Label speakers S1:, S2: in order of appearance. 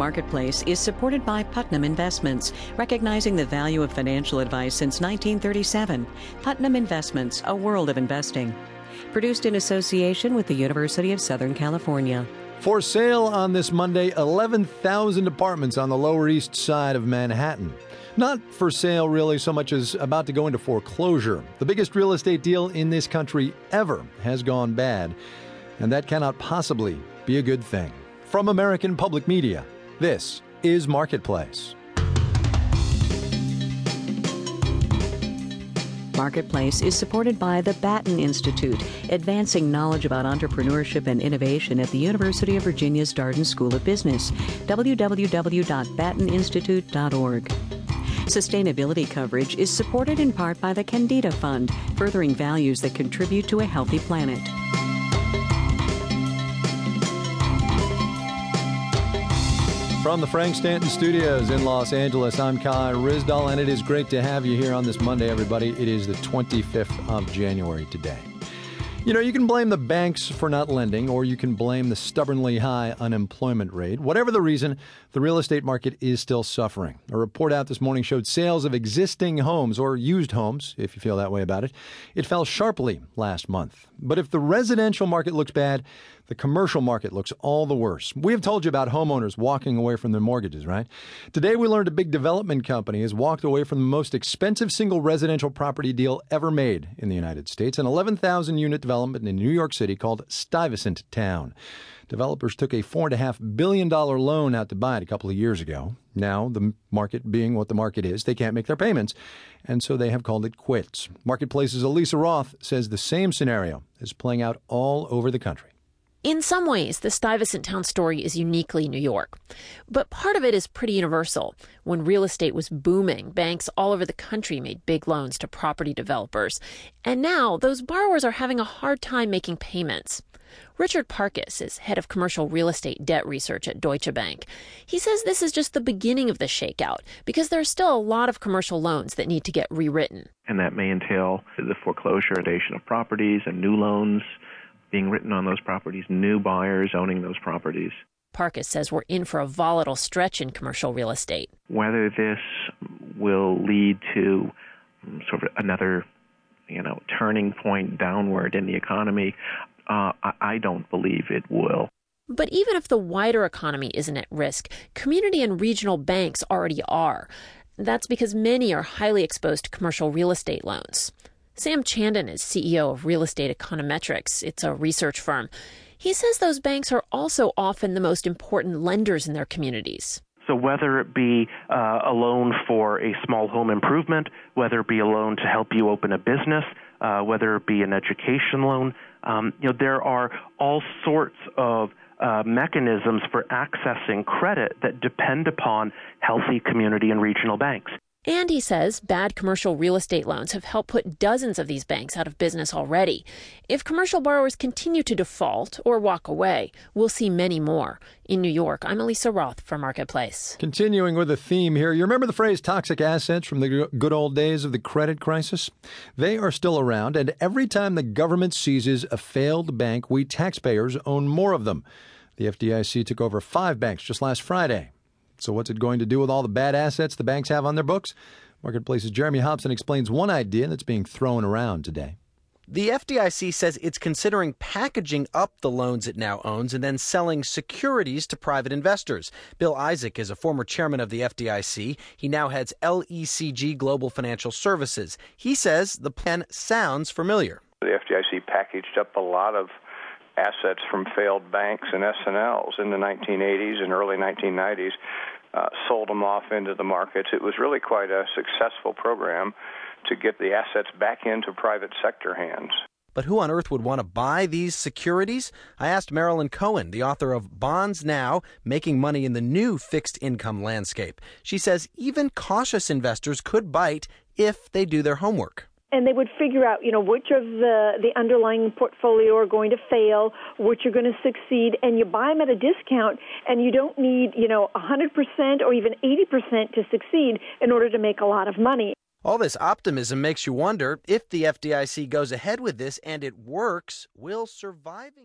S1: Marketplace is supported by Putnam Investments, recognizing the value of financial advice since 1937. Putnam Investments, a world of investing. Produced in association with the University of Southern California.
S2: For sale on this Monday, 11,000 apartments on the Lower East Side of Manhattan. Not for sale, really, so much as about to go into foreclosure. The biggest real estate deal in this country ever has gone bad, and that cannot possibly be a good thing. From American Public Media, this is Marketplace.
S1: Marketplace is supported by the Batten Institute, advancing knowledge about entrepreneurship and innovation at the University of Virginia's Darden School of Business. www.batteninstitute.org. Sustainability coverage is supported in part by the Kendeda Fund, furthering values that contribute to a healthy planet.
S2: From the Frank Stanton Studios in Los Angeles, I'm Kai Ryssdal, and it is great to have you here on this Monday, everybody. It is the 25th of January today. You know, you can blame the banks for not lending, or you can blame the stubbornly high unemployment rate. Whatever the reason, the real estate market is still suffering. A report out this morning showed sales of existing homes, or used homes, if you feel that way about it, it fell sharply last month. But if the residential market looks bad, the commercial market looks all the worse. We have told you about homeowners walking away from their mortgages, right? Today we learned a big development company has walked away from the most expensive single residential property deal ever made in the United States, an 11,000 unit development in New York City called Stuyvesant Town. Developers took a $4.5 billion loan out to buy it a couple of years ago. Now, the market being what the market is, they can't make their payments, and so they have called it quits. Marketplace's Alisa Roth says the same scenario is playing out all over the country.
S3: In some ways, the Stuyvesant Town story is uniquely New York. But part of it is pretty universal. When real estate was booming, banks all over the country made big loans to property developers. And now those borrowers are having a hard time making payments. Richard Parkus is head of commercial real estate debt research at Deutsche Bank. He says this is just the beginning of the shakeout because there are still a lot of commercial loans that need to get rewritten.
S4: And that may entail the foreclosure of properties and new loans being written on those properties, new buyers owning those properties.
S3: Parkus says we're in for a volatile stretch in commercial real estate.
S4: Whether this will lead to sort of another, you know, turning point downward in the economy, uh, I don't believe it will.
S3: But even if the wider economy isn't at risk, community and regional banks already are. That's because many are highly exposed to commercial real estate loans. Sam Chandan is CEO of Real Estate Econometrics. It's a research firm. He says those banks are also often the most important lenders in their communities.
S5: So whether it be uh, a loan for a small home improvement, whether it be a loan to help you open a business, uh, whether it be an education loan, um, you know there are all sorts of uh, mechanisms for accessing credit that depend upon healthy community and regional banks.
S3: And he says bad commercial real estate loans have helped put dozens of these banks out of business already. If commercial borrowers continue to default or walk away, we'll see many more. In New York, I'm Alisa Roth for Marketplace.
S2: Continuing with the theme here, you remember the phrase toxic assets from the good old days of the credit crisis? They are still around, and every time the government seizes a failed bank, we taxpayers own more of them. The FDIC took over five banks just last Friday. So, what's it going to do with all the bad assets the banks have on their books? Marketplace's Jeremy Hobson explains one idea that's being thrown around today.
S6: The FDIC says it's considering packaging up the loans it now owns and then selling securities to private investors. Bill Isaac is a former chairman of the FDIC. He now heads LECG Global Financial Services. He says the plan sounds familiar.
S7: The FDIC packaged up a lot of assets from failed banks and S&Ls in the 1980s and early 1990s, uh, sold them off into the markets. It was really quite a successful program to get the assets back into private sector hands.
S6: But who on earth would want to buy these securities? I asked Marilyn Cohen, the author of Bonds Now Making Money in the New Fixed Income Landscape. She says even cautious investors could bite if they do their homework
S8: and they would figure out, you know, which of the the underlying portfolio are going to fail, which are going to succeed, and you buy them at a discount, and you don't need, you know, 100% or even 80% to succeed in order to make a lot of money.
S6: All this optimism makes you wonder if the FDIC goes ahead with this and it works, will surviving